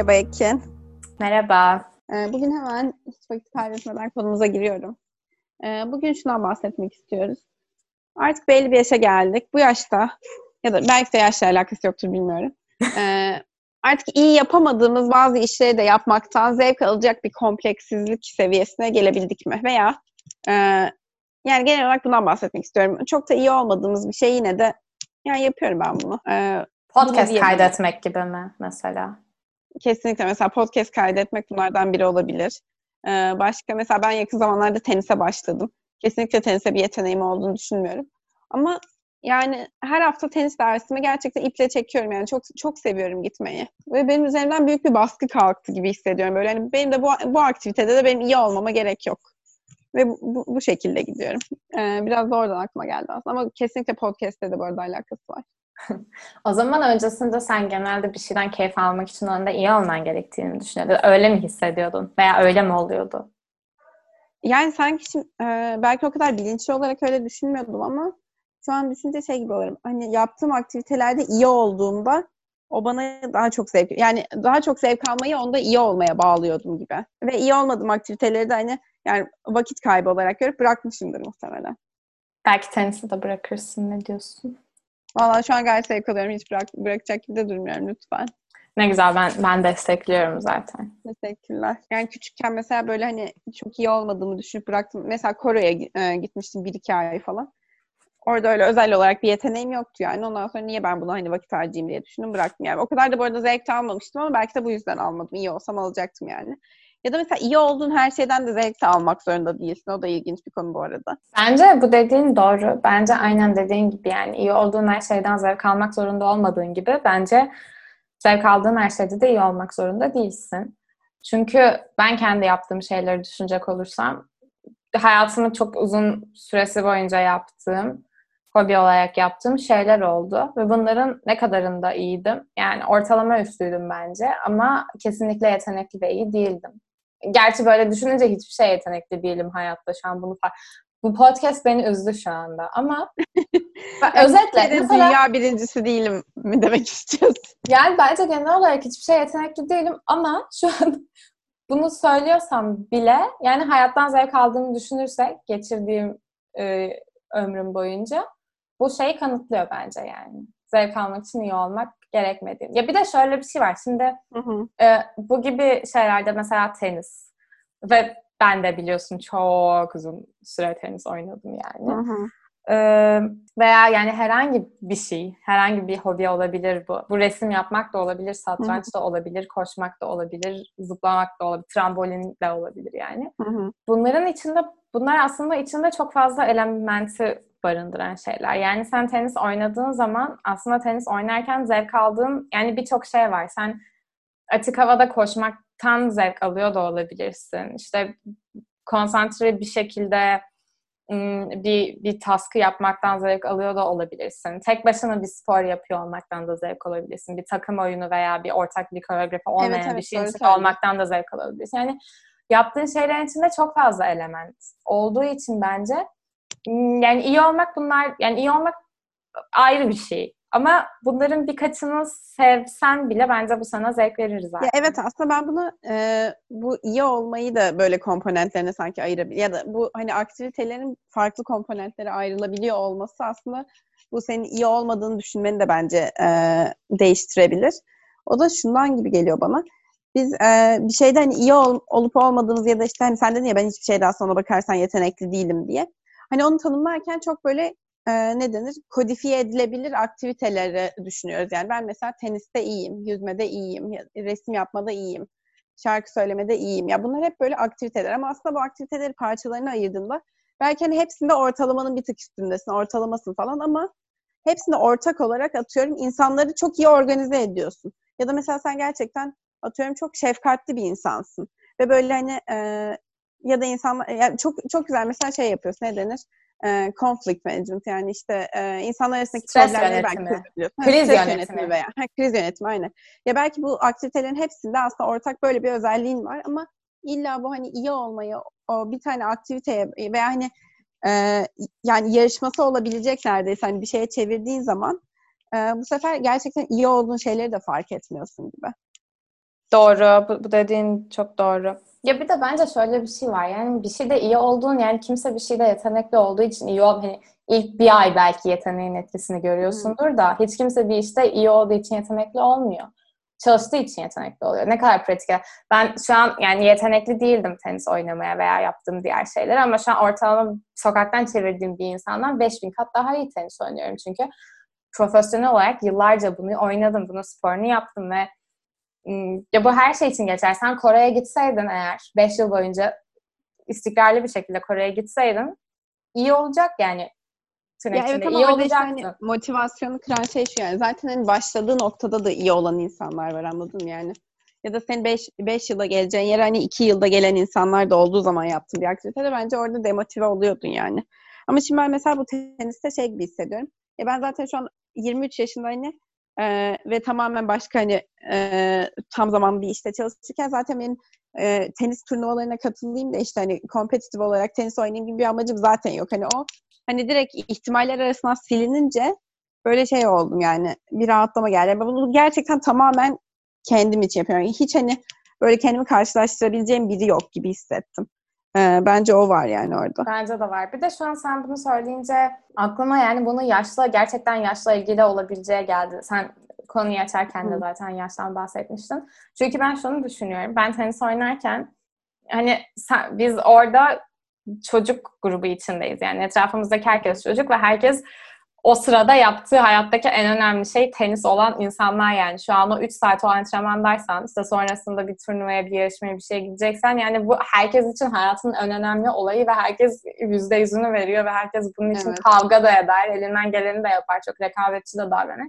Merhaba Ekin. Merhaba. Ee, bugün hemen hiç vakit kaybetmeden konumuza giriyorum. Ee, bugün şundan bahsetmek istiyoruz. Artık belli bir yaşa geldik. Bu yaşta ya da belki de yaşla alakası yoktur bilmiyorum. Ee, artık iyi yapamadığımız bazı işleri de yapmaktan zevk alacak bir kompleksizlik seviyesine gelebildik mi? Veya e, yani genel olarak bundan bahsetmek istiyorum. Çok da iyi olmadığımız bir şey yine de yani yapıyorum ben bunu. Podcast bunu kaydetmek gibi mi mesela? Kesinlikle mesela podcast kaydetmek bunlardan biri olabilir. Ee, başka mesela ben yakın zamanlarda tenise başladım. Kesinlikle tenise bir yeteneğim olduğunu düşünmüyorum. Ama yani her hafta tenis dersimi gerçekten iple çekiyorum yani çok çok seviyorum gitmeyi. Ve benim üzerimden büyük bir baskı kalktı gibi hissediyorum. Böyle hani benim de bu bu aktivitede de benim iyi olmama gerek yok. Ve bu, bu, bu şekilde gidiyorum. Ee, biraz da oradan aklıma geldi aslında ama kesinlikle podcast'te de bu arada alakası var. o zaman öncesinde sen genelde bir şeyden keyif almak için onda iyi olman gerektiğini düşünüyordun. Öyle mi hissediyordun? Veya öyle mi oluyordu? Yani sanki şimdi, e, belki o kadar bilinçli olarak öyle düşünmüyordum ama şu an düşünce şey gibi olurum. Hani yaptığım aktivitelerde iyi olduğumda o bana daha çok zevk yani daha çok zevk almayı onda iyi olmaya bağlıyordum gibi. Ve iyi olmadığım aktiviteleri de hani yani vakit kaybı olarak görüp bırakmışımdır muhtemelen. Belki tenisi de bırakırsın ne diyorsun? Valla şu an gayet zevk alıyorum. Hiç bırak, bırakacak gibi de durmuyorum lütfen. Ne güzel ben ben destekliyorum zaten. Teşekkürler. Yani küçükken mesela böyle hani çok iyi olmadığımı düşünüp bıraktım. Mesela Kore'ye e, gitmiştim bir iki ay falan. Orada öyle özel olarak bir yeteneğim yoktu yani. Ondan sonra niye ben buna hani vakit harcayayım diye düşündüm bıraktım yani. O kadar da bu arada zevk almamıştım ama belki de bu yüzden almadım. İyi olsam alacaktım yani. Ya da mesela iyi olduğun her şeyden de zevk almak zorunda değilsin. O da ilginç bir konu bu arada. Bence bu dediğin doğru. Bence aynen dediğin gibi yani iyi olduğun her şeyden zevk almak zorunda olmadığın gibi bence zevk aldığın her şeyde de iyi olmak zorunda değilsin. Çünkü ben kendi yaptığım şeyleri düşünecek olursam hayatımı çok uzun süresi boyunca yaptığım hobi olarak yaptığım şeyler oldu. Ve bunların ne kadarında iyiydim? Yani ortalama üstüydüm bence ama kesinlikle yetenekli ve iyi değildim. Gerçi böyle düşününce hiçbir şey yetenekli değilim hayatta şu an bunu fark. Bu podcast beni üzdü şu anda ama özetle mesela, dünya birincisi değilim mi demek istiyorsun? Yani bence genel olarak hiçbir şey yetenekli değilim ama şu an bunu söylüyorsam bile yani hayattan zevk aldığımı düşünürsek geçirdiğim e, ömrüm boyunca bu şeyi kanıtlıyor bence yani. Zevk almak için iyi olmak gerekmediğini. Ya bir de şöyle bir şey var. Şimdi hı hı. E, bu gibi şeylerde mesela tenis ve ben de biliyorsun çok uzun süre tenis oynadım yani. Hı hı. E, veya yani herhangi bir şey, herhangi bir hobi olabilir bu. Bu resim yapmak da olabilir, satranç da olabilir, koşmak da olabilir, zıplamak da olabilir, trambolin de olabilir yani. Hı hı. Bunların içinde, bunlar aslında içinde çok fazla elementi barındıran şeyler. Yani sen tenis oynadığın zaman aslında tenis oynarken zevk aldığın yani birçok şey var. Sen açık havada koşmaktan zevk alıyor da olabilirsin. İşte konsantre bir şekilde bir bir taskı yapmaktan zevk alıyor da olabilirsin. Tek başına bir spor yapıyor olmaktan da zevk alabilirsin. Bir takım oyunu veya bir ortak bir koreografi olmayan evet, evet, bir şeyin içinde olmaktan da zevk alabilirsin. Yani yaptığın şeylerin içinde çok fazla element olduğu için bence yani iyi olmak bunlar yani iyi olmak ayrı bir şey. Ama bunların birkaçını sevsen bile bence bu sana zevk verir zaten. Ya evet aslında ben bunu e, bu iyi olmayı da böyle komponentlerine sanki ayırabilir ya da bu hani aktivitelerin farklı komponentlere ayrılabiliyor olması aslında bu senin iyi olmadığını düşünmeni de bence e, değiştirebilir. O da şundan gibi geliyor bana. Biz e, bir şeyde hani iyi ol, olup olmadığımız ya da işte hani sen dedin ya ben hiçbir şeyde aslında bakarsan yetenekli değilim diye. Hani onu tanımlarken çok böyle e, ne denir? Kodifiye edilebilir aktiviteleri düşünüyoruz. Yani ben mesela teniste iyiyim, yüzmede iyiyim, resim yapmada iyiyim, şarkı söylemede iyiyim. Ya bunlar hep böyle aktiviteler ama aslında bu aktiviteleri parçalarına ayırdığında belki hani hepsinde ortalamanın bir tık üstündesin, ortalamasın falan ama hepsinde ortak olarak atıyorum insanları çok iyi organize ediyorsun. Ya da mesela sen gerçekten atıyorum çok şefkatli bir insansın. Ve böyle hani e, ya da insanlar yani çok çok güzel mesela şey yapıyorsun ne denir? E, conflict management yani işte e, insanlar arasındaki stres problemleri yönetimi. belki çözebiliyorsun. Kriz stres yönetimi. yönetimi veya ha, kriz yönetimi aynı. Ya belki bu aktivitelerin hepsinde aslında ortak böyle bir özelliğin var ama illa bu hani iyi olmayı o bir tane aktiviteye veya hani e, yani yarışması olabilecek neredeyse hani bir şeye çevirdiğin zaman e, bu sefer gerçekten iyi olduğun şeyleri de fark etmiyorsun gibi. Doğru. Bu, bu dediğin çok doğru. Ya bir de bence şöyle bir şey var. Yani bir şeyde iyi olduğun yani kimse bir şeyde yetenekli olduğu için iyi ol hani ilk bir ay belki yeteneğin etkisini görüyorsundur da hiç kimse bir işte iyi olduğu için yetenekli olmuyor. Çalıştığı için yetenekli oluyor. Ne kadar pratik. Ben şu an yani yetenekli değildim tenis oynamaya veya yaptığım diğer şeyler ama şu an ortalama sokaktan çevirdiğim bir insandan 5000 kat daha iyi tenis oynuyorum çünkü profesyonel olarak yıllarca bunu oynadım, bunu sporunu yaptım ve ya bu her şey için geçer. Sen Kore'ye gitseydin eğer 5 yıl boyunca istikrarlı bir şekilde Kore'ye gitseydin iyi olacak yani. Ya evet ama iyi orada işte hani motivasyonu kıran şey şu yani. Zaten hani başladığı noktada da iyi olan insanlar var anladın yani? Ya da sen 5 5 yılda geleceğin yer hani 2 yılda gelen insanlar da olduğu zaman yaptığın bir aktivitede bence orada demotive oluyordun yani. Ama şimdi ben mesela bu teniste şey gibi hissediyorum. Ya ben zaten şu an 23 yaşında hani e, ve tamamen başka hani e, tam zaman bir işte çalışırken zaten benim e, tenis turnuvalarına katılayım da işte hani kompetitif olarak tenis oynayayım gibi bir amacım zaten yok. Hani o hani direkt ihtimaller arasında silinince böyle şey oldum yani bir rahatlama geldi. Ben bunu gerçekten tamamen kendim için yapıyorum. hiç hani böyle kendimi karşılaştırabileceğim biri yok gibi hissettim. Ee, bence o var yani orada. Bence de var. Bir de şu an sen bunu söyleyince aklıma yani bunu yaşla gerçekten yaşla ilgili olabileceği geldi. Sen konuyu açarken de zaten yaştan bahsetmiştin. Çünkü ben şunu düşünüyorum. Ben tenis oynarken hani sen, biz orada çocuk grubu içindeyiz. Yani etrafımızdaki herkes çocuk ve herkes o sırada yaptığı hayattaki en önemli şey tenis olan insanlar yani. Şu an o 3 saat o antrenmandaysan işte sonrasında bir turnuvaya, bir yarışmaya bir şeye gideceksen yani bu herkes için hayatın en önemli olayı ve herkes yüzde yüzünü veriyor ve herkes bunun için evet. kavga da eder, elinden geleni de yapar, çok rekabetçi de davranır.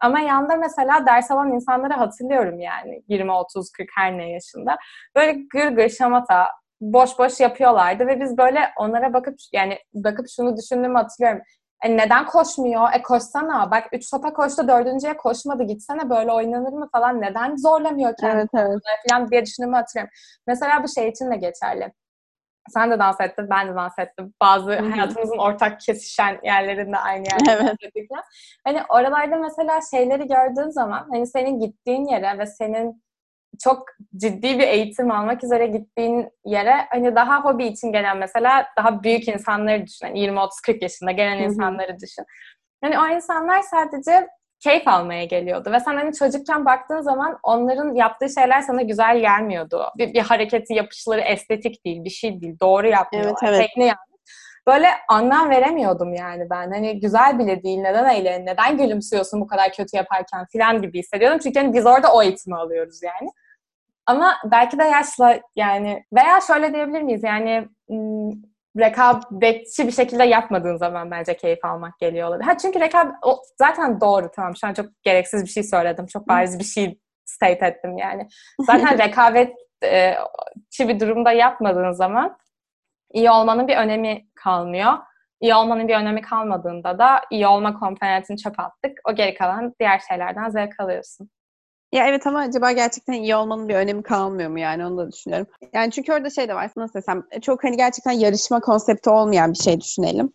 Ama yanda mesela ders alan insanları hatırlıyorum yani 20, 30, 40 her ne yaşında. Böyle gır gır şamata, boş boş yapıyorlardı ve biz böyle onlara bakıp yani bakıp şunu düşündüğümü hatırlıyorum. E neden koşmuyor? E koşsana. Bak üç topa koştu, dördüncüye koşmadı. Gitsene böyle oynanır mı falan. Neden zorlamıyor kendini? Evet, evet. Falan diye düşündüğümü hatırlıyorum. Mesela bu şey için de geçerli. Sen de dans ettin, ben de dans ettim. Bazı Hı-hı. hayatımızın ortak kesişen yerlerinde aynı yerde evet. Hani oralarda mesela şeyleri gördüğün zaman hani senin gittiğin yere ve senin çok ciddi bir eğitim almak üzere gittiğin yere hani daha hobi için gelen mesela daha büyük insanları düşün. Yani 20 30 40 yaşında gelen insanları düşün. Hani o insanlar sadece keyif almaya geliyordu. Ve sen hani çocukken baktığın zaman onların yaptığı şeyler sana güzel gelmiyordu. Bir, bir hareketi yapışları estetik değil, bir şey değil. Doğru yapmıyorlar. Evet, evet. Tekne yanlış. Böyle anlam veremiyordum yani ben. Hani güzel bile değil. Neden eyle, neden gülümsüyorsun bu kadar kötü yaparken filan gibi hissediyordum. Çünkü hani biz orada o eğitimi alıyoruz yani. Ama belki de yaşla yani veya şöyle diyebilir miyiz yani rekabetçi bir şekilde yapmadığın zaman bence keyif almak geliyor olabilir. Ha çünkü rekabet o, zaten doğru tamam şu an çok gereksiz bir şey söyledim. Çok bariz bir şey state ettim yani. Zaten rekabetçi bir durumda yapmadığın zaman iyi olmanın bir önemi kalmıyor. İyi olmanın bir önemi kalmadığında da iyi olma komponentini çöp attık. O geri kalan diğer şeylerden zevk alıyorsun. Ya evet ama acaba gerçekten iyi olmanın bir önemi kalmıyor mu yani onu da düşünüyorum. Yani çünkü orada şey de var nasıl desem çok hani gerçekten yarışma konsepti olmayan bir şey düşünelim.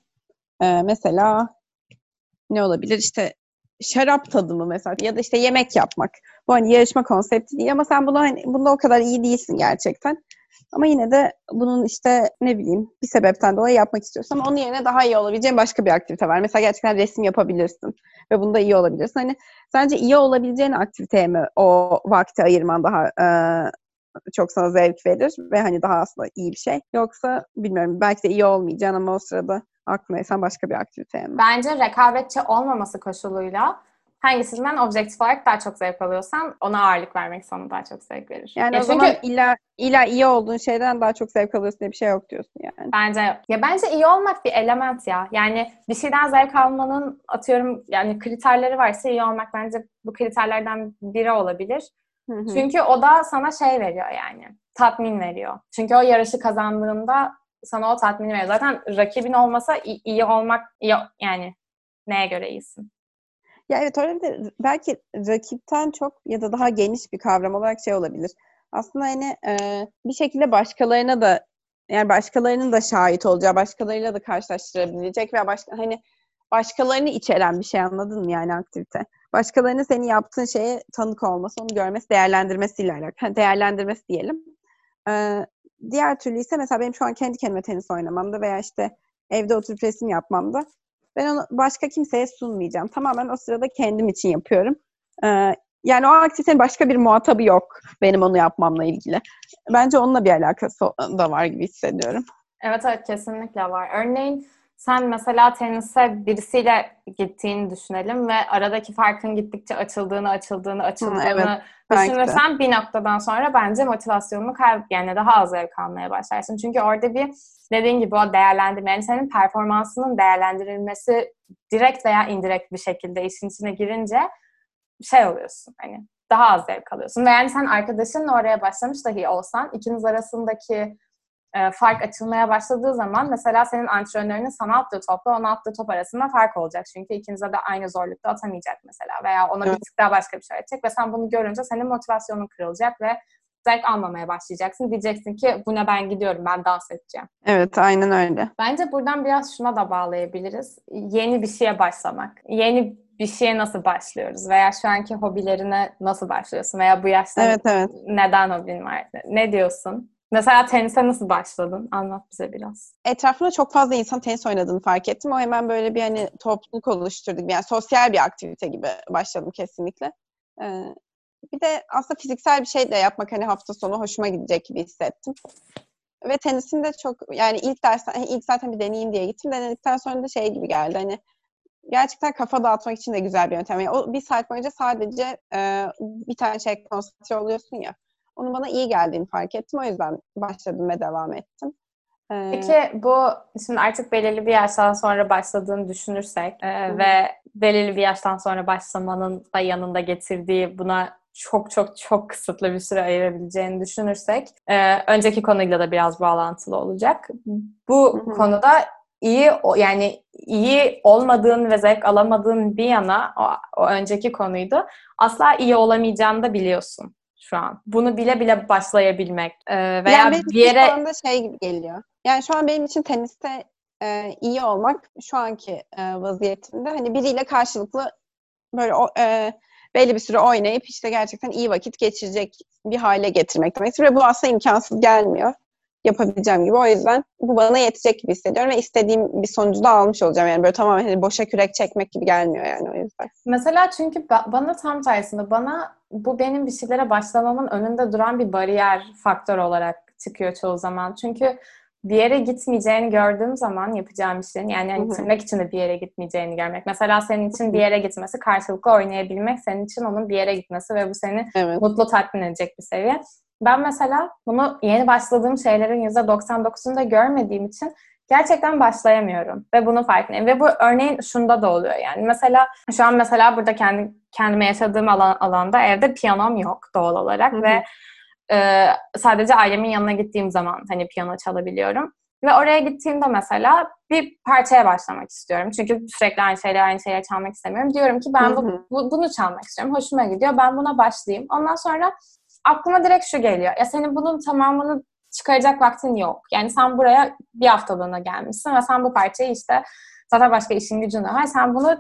Ee, mesela ne olabilir işte şarap tadımı mesela ya da işte yemek yapmak. Bu hani yarışma konsepti değil ama sen buna hani bunda o kadar iyi değilsin gerçekten. Ama yine de bunun işte ne bileyim bir sebepten dolayı yapmak istiyorsun ama onun yerine daha iyi olabileceğin başka bir aktivite var. Mesela gerçekten resim yapabilirsin ve bunda iyi olabilirsin. Hani sence iyi olabileceğin aktiviteye mi o vakti ayırman daha e, çok sana zevk verir ve hani daha aslında iyi bir şey. Yoksa bilmiyorum belki de iyi olmayacaksın ama o sırada aklına başka bir aktiviteye mi? Bence rekabetçi olmaması koşuluyla hangisinden objektif olarak daha çok zevk alıyorsan ona ağırlık vermek sana daha çok zevk verir. Yani ya o çünkü, zaman illa, illa iyi olduğun şeyden daha çok zevk alıyorsun diye bir şey yok diyorsun yani. Bence Ya bence iyi olmak bir element ya. Yani bir şeyden zevk almanın atıyorum yani kriterleri varsa iyi olmak bence bu kriterlerden biri olabilir. Hı hı. Çünkü o da sana şey veriyor yani. Tatmin veriyor. Çünkü o yarışı kazandığında sana o tatmini veriyor. Zaten rakibin olmasa iyi, iyi olmak iyi, yani neye göre iyisin? Ya evet orada da belki rakipten çok ya da daha geniş bir kavram olarak şey olabilir. Aslında hani e, bir şekilde başkalarına da yani başkalarının da şahit olacağı, başkalarıyla da karşılaştırabilecek veya başka hani başkalarını içeren bir şey anladın mı yani aktivite? başkalarının senin yaptığın şeye tanık olması, onu görmesi, değerlendirmesiyle alakalı. Değerlendirmesi diyelim. Ee, diğer türlü ise mesela benim şu an kendi kendime tenis oynamamda veya işte evde oturup resim yapmamda ben onu başka kimseye sunmayacağım. Tamamen o sırada kendim için yapıyorum. Ee, yani o aktivitenin başka bir muhatabı yok benim onu yapmamla ilgili. Bence onunla bir alakası da var gibi hissediyorum. Evet evet kesinlikle var. Örneğin sen mesela tenise birisiyle gittiğini düşünelim ve aradaki farkın gittikçe açıldığını, açıldığını, açıldığını evet, düşünürsen bir noktadan sonra bence motivasyonunu kayb yani daha az zevk almaya başlarsın. Çünkü orada bir dediğin gibi o değerlendirme, yani senin performansının değerlendirilmesi direkt veya indirekt bir şekilde işin içine girince şey oluyorsun hani daha az zevk alıyorsun. Ve yani sen arkadaşınla oraya başlamış dahi olsan ikiniz arasındaki e, fark açılmaya başladığı zaman mesela senin antrenörünün sana attığı topla ona attığı top arasında fark olacak. Çünkü ikinize de aynı zorlukta atamayacak mesela veya ona evet. bir tık daha başka bir şey edecek ve sen bunu görünce senin motivasyonun kırılacak ve zevk almamaya başlayacaksın. Diyeceksin ki bu ne ben gidiyorum ben dans edeceğim. Evet aynen öyle. Bence buradan biraz şuna da bağlayabiliriz. Yeni bir şeye başlamak. Yeni bir şeye nasıl başlıyoruz veya şu anki hobilerine nasıl başlıyorsun veya bu yaşta evet, evet. neden hobin var? Ne diyorsun? Mesela tenise nasıl başladın? Anlat bize biraz. Etrafımda çok fazla insan tenis oynadığını fark ettim. O hemen böyle bir hani topluluk oluşturduk. Yani sosyal bir aktivite gibi başladım kesinlikle. Ee, bir de aslında fiziksel bir şey de yapmak hani hafta sonu hoşuma gidecek gibi hissettim. Ve tenisin de çok yani ilk dersten hani ilk zaten bir deneyeyim diye gittim. Denedikten sonra da şey gibi geldi hani gerçekten kafa dağıtmak için de güzel bir yöntem. Yani o bir saat boyunca sadece e, bir tane şey konsantre oluyorsun ya. Onun bana iyi geldiğini fark ettim. O yüzden başladım ve devam ettim. Ee, Peki bu şimdi artık belirli bir yaştan sonra başladığını düşünürsek e, ve belirli bir yaştan sonra başlamanın da yanında getirdiği buna çok çok çok kısıtlı bir süre ayırabileceğini düşünürsek e, önceki konuyla da biraz bağlantılı olacak. Bu Hı-hı. konuda iyi yani iyi olmadığın ve zevk alamadığın bir yana o, o önceki konuydu. Asla iyi olamayacağını da biliyorsun şu an. Bunu bile bile başlayabilmek e, veya yani bir yere... Şu anda şey gibi geliyor. Yani şu an benim için teniste e, iyi olmak şu anki e, vaziyetimde hani biriyle karşılıklı böyle o, e, belli bir süre oynayıp işte gerçekten iyi vakit geçirecek bir hale getirmek demektir. Ve bu aslında imkansız gelmiyor yapabileceğim gibi. O yüzden bu bana yetecek gibi hissediyorum ve istediğim bir sonucu da almış olacağım. Yani böyle tamamen hani boşa kürek çekmek gibi gelmiyor yani o yüzden. Mesela çünkü bana tam tersinde bana bu benim bir şeylere başlamamın önünde duran bir bariyer faktör olarak çıkıyor çoğu zaman. Çünkü bir yere gitmeyeceğini gördüğüm zaman yapacağım işlerin yani hani tırnak içinde bir yere gitmeyeceğini görmek. Mesela senin için bir yere gitmesi, karşılıklı oynayabilmek senin için onun bir yere gitmesi ve bu seni evet. mutlu tatmin edecek bir seviye. Ben mesela bunu yeni başladığım şeylerin %99'unda görmediğim için gerçekten başlayamıyorum ve bunu farkındayım. Ve bu örneğin şunda da oluyor yani. Mesela şu an mesela burada kendi kendime yaşadığım alan, alanda evde piyanom yok doğal olarak Hı-hı. ve e, sadece ailemin yanına gittiğim zaman hani piyano çalabiliyorum. Ve oraya gittiğimde mesela bir parçaya başlamak istiyorum. Çünkü sürekli aynı şeyleri aynı şeyleri çalmak istemiyorum. Diyorum ki ben bu, bu, bunu çalmak istiyorum. Hoşuma gidiyor. Ben buna başlayayım. Ondan sonra aklıma direkt şu geliyor. Ya senin bunun tamamını çıkaracak vaktin yok. Yani sen buraya bir haftalığına gelmişsin ve sen bu parçayı işte zaten başka işin gücün var. Sen bunu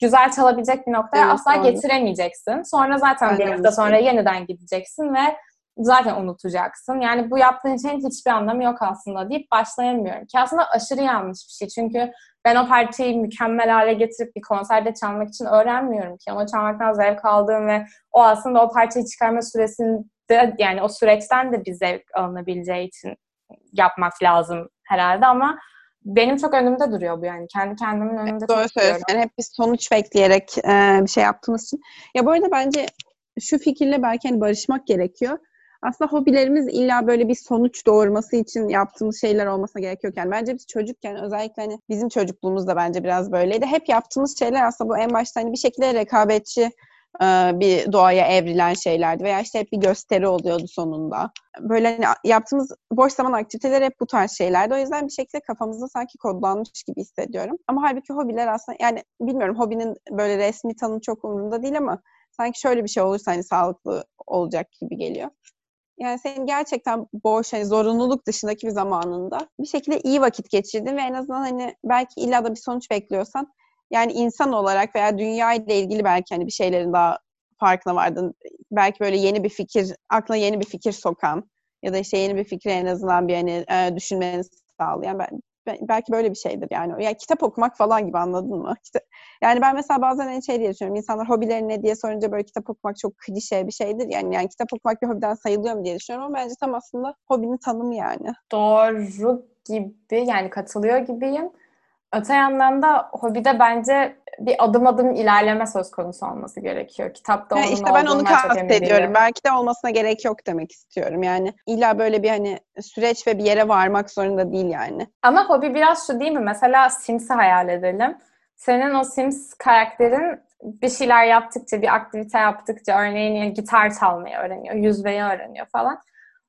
güzel çalabilecek bir noktaya evet, asla doğru. getiremeyeceksin. Sonra zaten Aynen. bir hafta sonra yeniden gideceksin ve zaten unutacaksın. Yani bu yaptığın şeyin hiçbir anlamı yok aslında deyip başlayamıyorum. Ki aslında aşırı yanlış bir şey. Çünkü ben o parçayı mükemmel hale getirip bir konserde çalmak için öğrenmiyorum ki. Ama çalmaktan zevk aldığım ve o aslında o parçayı çıkarma süresinde yani o süreçten de bir zevk alınabileceği için yapmak lazım herhalde ama benim çok önümde duruyor bu yani. Kendi kendimin önünde evet, Doğru söylüyorsun. Yani hep bir sonuç bekleyerek e, bir şey yaptığımız için. Ya bu arada bence şu fikirle belki hani barışmak gerekiyor aslında hobilerimiz illa böyle bir sonuç doğurması için yaptığımız şeyler olmasa gerekiyor. Yani bence biz çocukken özellikle hani bizim çocukluğumuzda bence biraz böyleydi. Hep yaptığımız şeyler aslında bu en başta hani bir şekilde rekabetçi bir doğaya evrilen şeylerdi veya işte hep bir gösteri oluyordu sonunda. Böyle hani yaptığımız boş zaman aktiviteleri hep bu tarz şeylerdi. O yüzden bir şekilde kafamızda sanki kodlanmış gibi hissediyorum. Ama halbuki hobiler aslında yani bilmiyorum hobinin böyle resmi tanımı çok umurumda değil ama sanki şöyle bir şey olursa hani sağlıklı olacak gibi geliyor yani senin gerçekten boş, hani zorunluluk dışındaki bir zamanında bir şekilde iyi vakit geçirdin ve en azından hani belki illa da bir sonuç bekliyorsan yani insan olarak veya dünya ile ilgili belki hani bir şeylerin daha farkına vardın. Belki böyle yeni bir fikir, aklına yeni bir fikir sokan ya da işte yeni bir fikri en azından bir hani e, düşünmeni sağlayan ben, belki böyle bir şeydir yani. Yani kitap okumak falan gibi anladın mı? İşte, yani ben mesela bazen en şey diye düşünüyorum. İnsanlar hobileri ne diye sorunca böyle kitap okumak çok klişe bir şeydir. Yani yani kitap okumak bir hobiden sayılıyor mu diye düşünüyorum ama bence tam aslında hobinin tanımı yani. Doğru gibi yani katılıyor gibiyim. Öte yandan da hobide bence bir adım adım ilerleme söz konusu olması gerekiyor. Kitapta onun yani işte ben onu kastediyorum. Belki de olmasına gerek yok demek istiyorum. Yani illa böyle bir hani süreç ve bir yere varmak zorunda değil yani. Ama hobi biraz şu değil mi? Mesela Sims'i hayal edelim. Senin o Sims karakterin bir şeyler yaptıkça, bir aktivite yaptıkça, örneğin gitar çalmayı öğreniyor, yüzmeyi öğreniyor falan.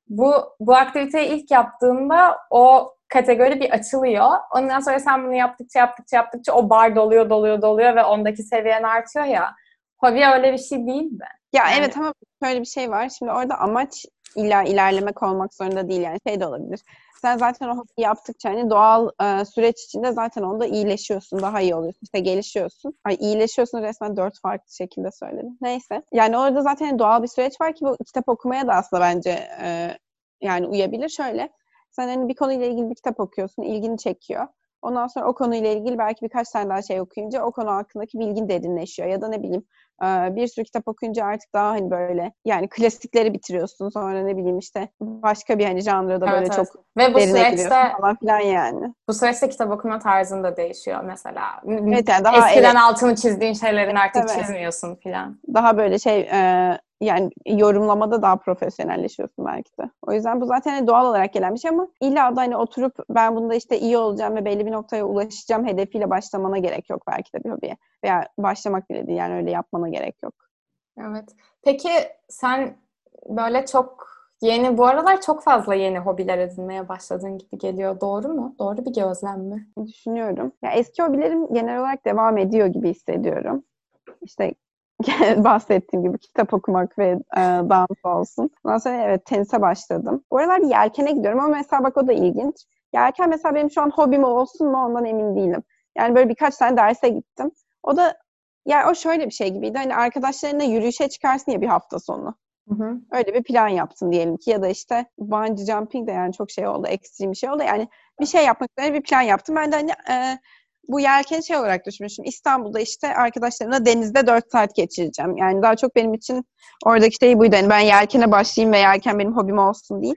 Bu, bu aktiviteyi ilk yaptığında o kategori bir açılıyor. Ondan sonra sen bunu yaptıkça yaptıkça yaptıkça o bar doluyor doluyor doluyor ve ondaki seviyen artıyor ya. Hobi öyle bir şey değil mi? Ya yani... evet ama şöyle bir şey var. Şimdi orada amaç illa ilerlemek olmak zorunda değil yani şey de olabilir. Sen zaten o hobi yaptıkça hani doğal e, süreç içinde zaten onda iyileşiyorsun, daha iyi oluyorsun, işte gelişiyorsun. Ay iyileşiyorsun resmen dört farklı şekilde söyledim. Neyse. Yani orada zaten doğal bir süreç var ki bu kitap okumaya da aslında bence e, yani uyabilir. Şöyle sen hani bir konuyla ilgili bir kitap okuyorsun, ilgini çekiyor. Ondan sonra o konuyla ilgili belki birkaç tane daha şey okuyunca o konu hakkındaki bilgin derinleşiyor. Ya da ne bileyim bir sürü kitap okuyunca artık daha hani böyle yani klasikleri bitiriyorsun. Sonra ne bileyim işte başka bir hani janrada evet, böyle evet. çok Ve bu süreçte falan filan yani. Bu süreçte kitap okuma tarzın da değişiyor mesela. Evet, yani daha Eskiden evet. altını çizdiğin şeylerin artık evet. çizmiyorsun filan. Daha böyle şey yani yorumlamada daha profesyonelleşiyorsun belki de. O yüzden bu zaten hani doğal olarak gelen bir şey ama illa da hani oturup ben bunda işte iyi olacağım ve belli bir noktaya ulaşacağım hedefiyle başlamana gerek yok belki de bir hobiye. Veya başlamak bile değil yani öyle yapmana gerek yok. Evet. Peki sen böyle çok yeni bu aralar çok fazla yeni hobiler edinmeye başladığın gibi geliyor. Doğru mu? Doğru bir gözlem mi? Düşünüyorum. Ya eski hobilerim genel olarak devam ediyor gibi hissediyorum. İşte bahsettiğim gibi kitap okumak ve e, dans olsun. Ondan sonra evet tenise başladım. Bu aralar bir yelkene gidiyorum ama mesela bak o da ilginç. Yelken mesela benim şu an hobim olsun mu ondan emin değilim. Yani böyle birkaç tane derse gittim. O da yani o şöyle bir şey gibiydi. Hani arkadaşlarına yürüyüşe çıkarsın ya bir hafta sonu. Hı hı. Öyle bir plan yaptın diyelim ki ya da işte bungee jumping de yani çok şey oldu, ekstrem bir şey oldu. Yani bir şey yapmak üzere bir plan yaptım. Ben de hani e, bu yelken şey olarak düşünmüşüm. İstanbul'da işte arkadaşlarımla denizde 4 saat geçireceğim. Yani daha çok benim için oradaki şey buydu. Yani ben yelkene başlayayım ve yelken benim hobim olsun değil.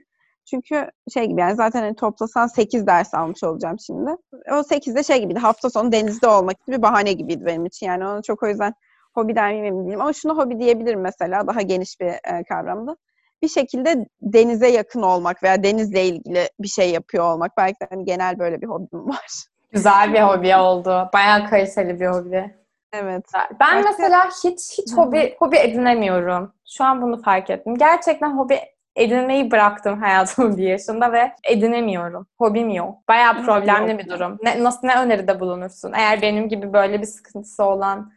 Çünkü şey gibi yani zaten hani toplasan 8 ders almış olacağım şimdi. O 8'de şey gibiydi. Hafta sonu denizde olmak için bir bahane gibiydi benim için. Yani onu çok o yüzden hobi der miyim emin değilim. Ama şunu hobi diyebilirim mesela. Daha geniş bir e, kavramda. Bir şekilde denize yakın olmak veya denizle ilgili bir şey yapıyor olmak. Belki de hani genel böyle bir hobim var. Güzel bir hobi oldu. Bayağı kaliteli bir hobi. Evet. Ben Belki... mesela hiç hiç hobi hobi edinemiyorum. Şu an bunu fark ettim. Gerçekten hobi edinmeyi bıraktım hayatımın bir yaşında ve edinemiyorum. Hobim yok. Bayağı problemli yok. bir durum. Ne, nasıl ne öneride bulunursun? Eğer benim gibi böyle bir sıkıntısı olan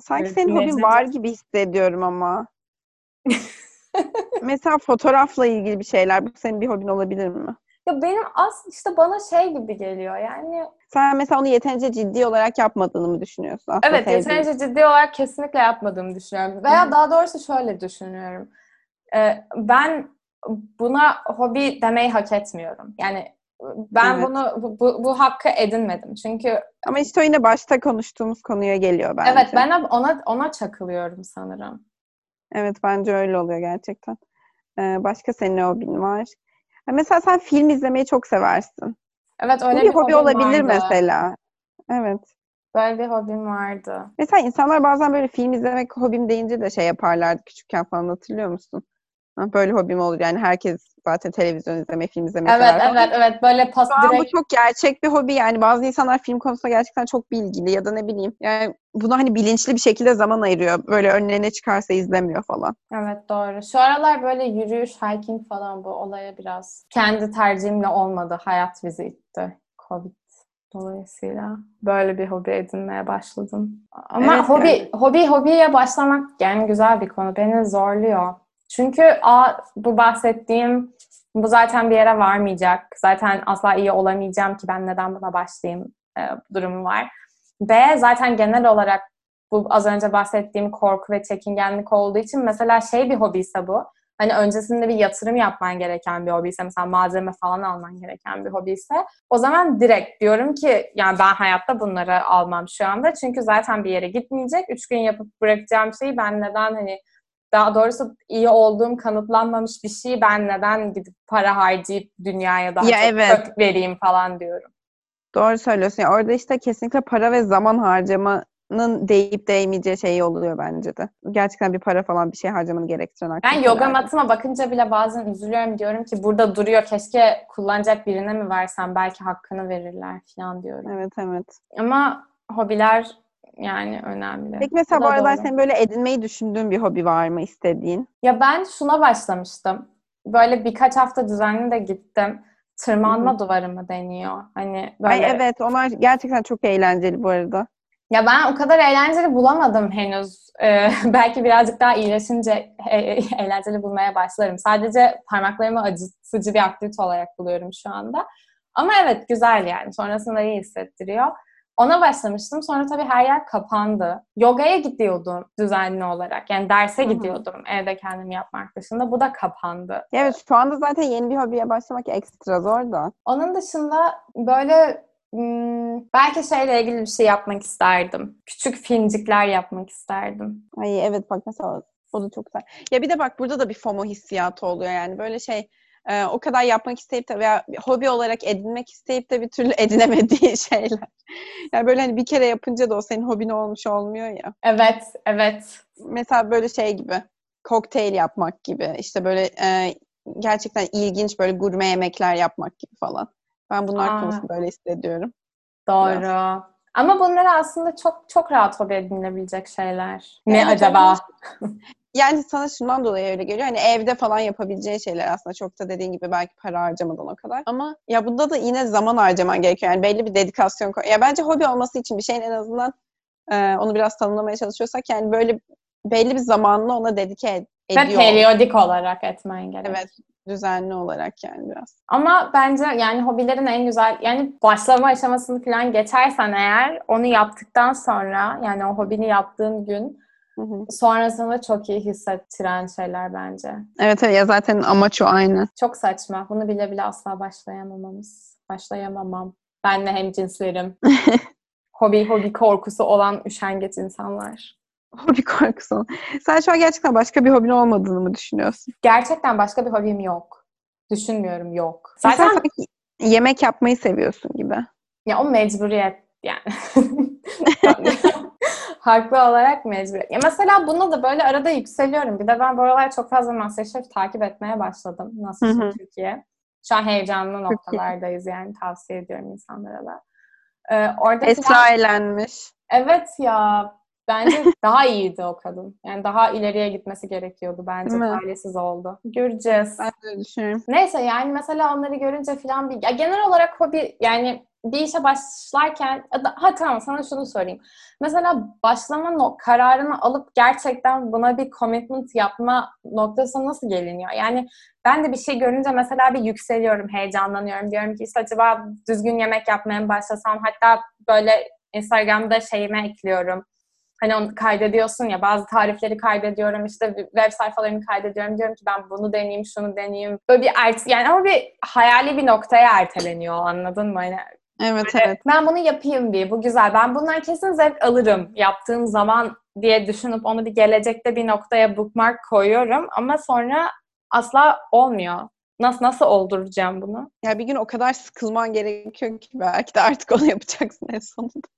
Sanki senin hobin var gibi hissediyorum ama. Mesela fotoğrafla ilgili bir şeyler. Bu senin bir hobin olabilir mi? Ya benim az işte bana şey gibi geliyor yani. Sen mesela onu yeterince ciddi olarak yapmadığını mı düşünüyorsun? Aslında evet sevdiğin. yeterince ciddi olarak kesinlikle yapmadığımı düşünüyorum. Veya Hı. daha doğrusu şöyle düşünüyorum. Ee, ben buna hobi demeyi hak etmiyorum. Yani ben evet. bunu bu, bu hakkı edinmedim. Çünkü ama işte yine başta konuştuğumuz konuya geliyor bence. Evet ben ona ona çakılıyorum sanırım. Evet bence öyle oluyor gerçekten. Ee, başka senin ne hobin var? Mesela sen film izlemeyi çok seversin. Evet öyle Bu bir, bir hobi olabilir vardı. mesela. Evet. Böyle bir hobim vardı. Mesela insanlar bazen böyle film izlemek hobim deyince de şey yaparlardı küçükken falan hatırlıyor musun? Böyle hobim olur yani herkes zaten televizyon izleme, film izleme Evet, sever. evet, evet. Böyle pas direkt... Bu çok gerçek bir hobi yani. Bazı insanlar film konusunda gerçekten çok bilgili ya da ne bileyim. Yani buna hani bilinçli bir şekilde zaman ayırıyor. Böyle önüne ne çıkarsa izlemiyor falan. Evet doğru. Şu aralar böyle yürüyüş, hiking falan bu olaya biraz kendi tercihimle olmadı. Hayat bizi itti. Covid dolayısıyla böyle bir hobi edinmeye başladım. Ama evet, hobi yani. hobi hobiye başlamak yani güzel bir konu. Beni zorluyor. Çünkü a bu bahsettiğim bu zaten bir yere varmayacak. Zaten asla iyi olamayacağım ki ben neden buna başlayayım e, durumu var. B zaten genel olarak bu az önce bahsettiğim korku ve çekingenlik olduğu için mesela şey bir hobi bu. Hani öncesinde bir yatırım yapman gereken bir hobi mesela malzeme falan alman gereken bir hobi o zaman direkt diyorum ki yani ben hayatta bunları almam şu anda. Çünkü zaten bir yere gitmeyecek. Üç gün yapıp bırakacağım şeyi ben neden hani daha doğrusu iyi olduğum kanıtlanmamış bir şeyi ben neden gidip para harcayıp dünyaya daha Ya çok evet. kök vereyim falan diyorum. Doğru söylüyorsun. Yani orada işte kesinlikle para ve zaman harcamanın değip değmeyeceği şey oluyor bence de. Gerçekten bir para falan bir şey harcamanı gerektiren Ben aktivitelerde. yoga matıma bakınca bile bazen üzülüyorum diyorum ki burada duruyor keşke kullanacak birine mi versem belki hakkını verirler falan diyorum. Evet evet. Ama hobiler yani önemli. Peki mesela Bu bu da arada senin böyle edinmeyi düşündüğün bir hobi var mı istediğin? Ya ben şuna başlamıştım. Böyle birkaç hafta düzenli de gittim. Tırmanma duvarı mı deniyor? Hani böyle Ay evet onlar gerçekten çok eğlenceli bu arada. Ya ben o kadar eğlenceli bulamadım henüz. Ee, belki birazcık daha iyileşince e- e- eğlenceli bulmaya başlarım. Sadece parmaklarımı acıtıcı bir aktivite olarak buluyorum şu anda. Ama evet güzel yani. Sonrasında iyi hissettiriyor. Ona başlamıştım. Sonra tabii her yer kapandı. Yogaya gidiyordum düzenli olarak. Yani derse Hı hı. gidiyordum evde kendim yapmak dışında. Bu da kapandı. Evet şu anda zaten yeni bir hobiye başlamak ekstra zor da. Onun dışında böyle hmm, belki şeyle ilgili bir şey yapmak isterdim. Küçük filmcikler yapmak isterdim. Ay evet bak mesela o da çok güzel. Ya bir de bak burada da bir FOMO hissiyatı oluyor yani böyle şey e, o kadar yapmak isteyip de veya hobi olarak edinmek isteyip de bir türlü edinemediği şeyler. Yani böyle hani bir kere yapınca da o senin hobin olmuş olmuyor ya. Evet, evet. Mesela böyle şey gibi kokteyl yapmak gibi işte böyle e, gerçekten ilginç böyle gurme yemekler yapmak gibi falan. Ben bunlar Aa. konusunda böyle hissediyorum. Doğru. Ama bunlar aslında çok çok rahat hobi edinilebilecek şeyler. Ne Evet, acaba? Yani sana şundan dolayı öyle geliyor. Hani evde falan yapabileceğin şeyler aslında çok da dediğin gibi belki para harcamadan o kadar. Ama ya bunda da yine zaman harcaman gerekiyor. Yani belli bir dedikasyon. Ya bence hobi olması için bir şeyin en azından e, onu biraz tanımlamaya çalışıyorsak yani böyle belli bir zamanını ona dedike ed- Ve ediyor. periyodik olarak etmen gerek. Evet. Düzenli olarak yani biraz. Ama bence yani hobilerin en güzel yani başlama aşamasını falan geçersen eğer onu yaptıktan sonra yani o hobini yaptığın gün Hı hı. sonrasında çok iyi hissettiren şeyler bence. Evet evet ya zaten amaç o aynı. Çok saçma. Bunu bile bile asla başlayamamamız. Başlayamamam. Benle hem cinslerim. hobi hobi korkusu olan üşengeç insanlar. Hobi korkusu. Sen şu an gerçekten başka bir hobin olmadığını mı düşünüyorsun? Gerçekten başka bir hobim yok. Düşünmüyorum yok. Zaten Zaten sanki yemek yapmayı seviyorsun gibi. ya o mecburiyet yani. Haklı olarak mecburiyet. Ya mesela buna da böyle arada yükseliyorum. Bir de ben bu aralar çok fazla Masterchef takip etmeye başladım. Nasıl Hı hı. Türkiye. Şu an heyecanlı noktalardayız yani. Tavsiye ediyorum insanlara da. Ee, orada Esra eğlenmiş. Evet ya. Bence daha iyiydi o kadın. Yani daha ileriye gitmesi gerekiyordu bence. Talihsiz oldu. Göreceğiz. Ben de düşünüyorum. Neyse yani mesela onları görünce falan bir... Ya genel olarak hobi yani bir işe başlarken... Ha tamam sana şunu sorayım. Mesela başlama no- kararını alıp gerçekten buna bir commitment yapma noktasına nasıl geliniyor? Yani ben de bir şey görünce mesela bir yükseliyorum, heyecanlanıyorum. Diyorum ki işte acaba düzgün yemek yapmaya mı başlasam? Hatta böyle Instagram'da şeyime ekliyorum. Hani onu kaydediyorsun ya bazı tarifleri kaydediyorum işte web sayfalarını kaydediyorum diyorum ki ben bunu deneyeyim şunu deneyeyim böyle bir ert yani ama bir hayali bir noktaya erteleniyor anladın mı hani Evet evet. ben bunu yapayım bir bu güzel ben bundan kesin zevk alırım yaptığım zaman diye düşünüp onu bir gelecekte bir noktaya bookmark koyuyorum ama sonra asla olmuyor nasıl nasıl olduracağım bunu Ya bir gün o kadar sıkılman gerekiyor ki belki de artık onu yapacaksın en sonunda.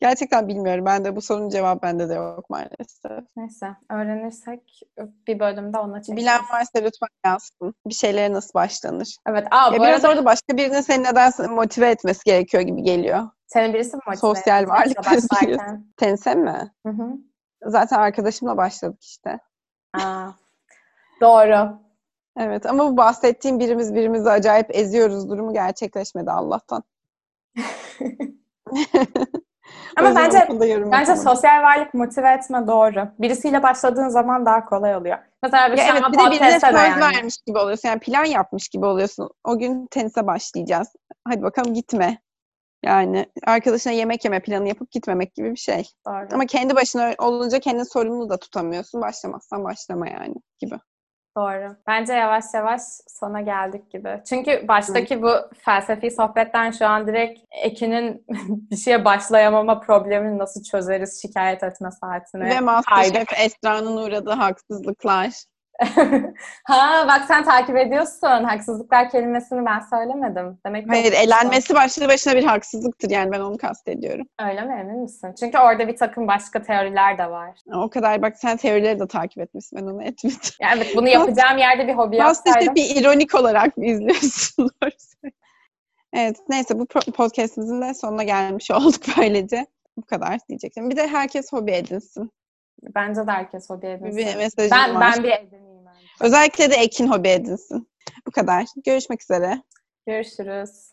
Gerçekten bilmiyorum. Ben de bu sorunun cevabı bende de yok maalesef. neyse öğrenirsek bir bölümde ona çekeriz. Bilen varsa lütfen yazsın. Bir şeylere nasıl başlanır? Evet. Aa, Ya bu biraz arada orada başka birinin seni neden motive etmesi gerekiyor gibi geliyor. senin birisi mi motive Sosyal varlık başlarken? Tense mi? Hı hı. Zaten arkadaşımla başladık işte. Aa, doğru. Evet ama bu bahsettiğim birimiz birimizi acayip eziyoruz durumu gerçekleşmedi Allah'tan. Ama yüzden bence bence yapamadım. sosyal varlık motive etme doğru. Birisiyle başladığın zaman daha kolay oluyor. Mesela bir Ya şu evet bir de birine söz yani. vermiş gibi oluyorsun. Yani plan yapmış gibi oluyorsun. O gün tenise başlayacağız. Hadi bakalım gitme. Yani arkadaşına yemek yeme planı yapıp gitmemek gibi bir şey. Doğru. Ama kendi başına olunca kendini sorumlu da tutamıyorsun. Başlamazsan başlama yani gibi. Doğru. Bence yavaş yavaş sona geldik gibi. Çünkü baştaki bu felsefi sohbetten şu an direkt Ekin'in bir şeye başlayamama problemini nasıl çözeriz şikayet etme saatine. Ve Masterchef Esra'nın uğradığı haksızlıklar. ha bak sen takip ediyorsun. Haksızlıklar kelimesini ben söylemedim. Demek ki Hayır elenmesi başlı başına bir haksızlıktır yani ben onu kastediyorum. Öyle mi emin misin? Çünkü orada bir takım başka teoriler de var. O kadar bak sen teorileri de takip etmişsin ben onu etmedim. Yani evet bunu yapacağım yerde bir hobi yapsaydım. bir ironik olarak mı izliyorsun? Evet neyse bu podcastimizin de sonuna gelmiş olduk böylece. Bu kadar diyecektim. Bir de herkes hobi edinsin. Bence de herkes hobi edinsin. Bir mesajım Ben, var. ben bir edineyim. Özellikle de Ekin hobi edinsin. Bu kadar. Görüşmek üzere. Görüşürüz.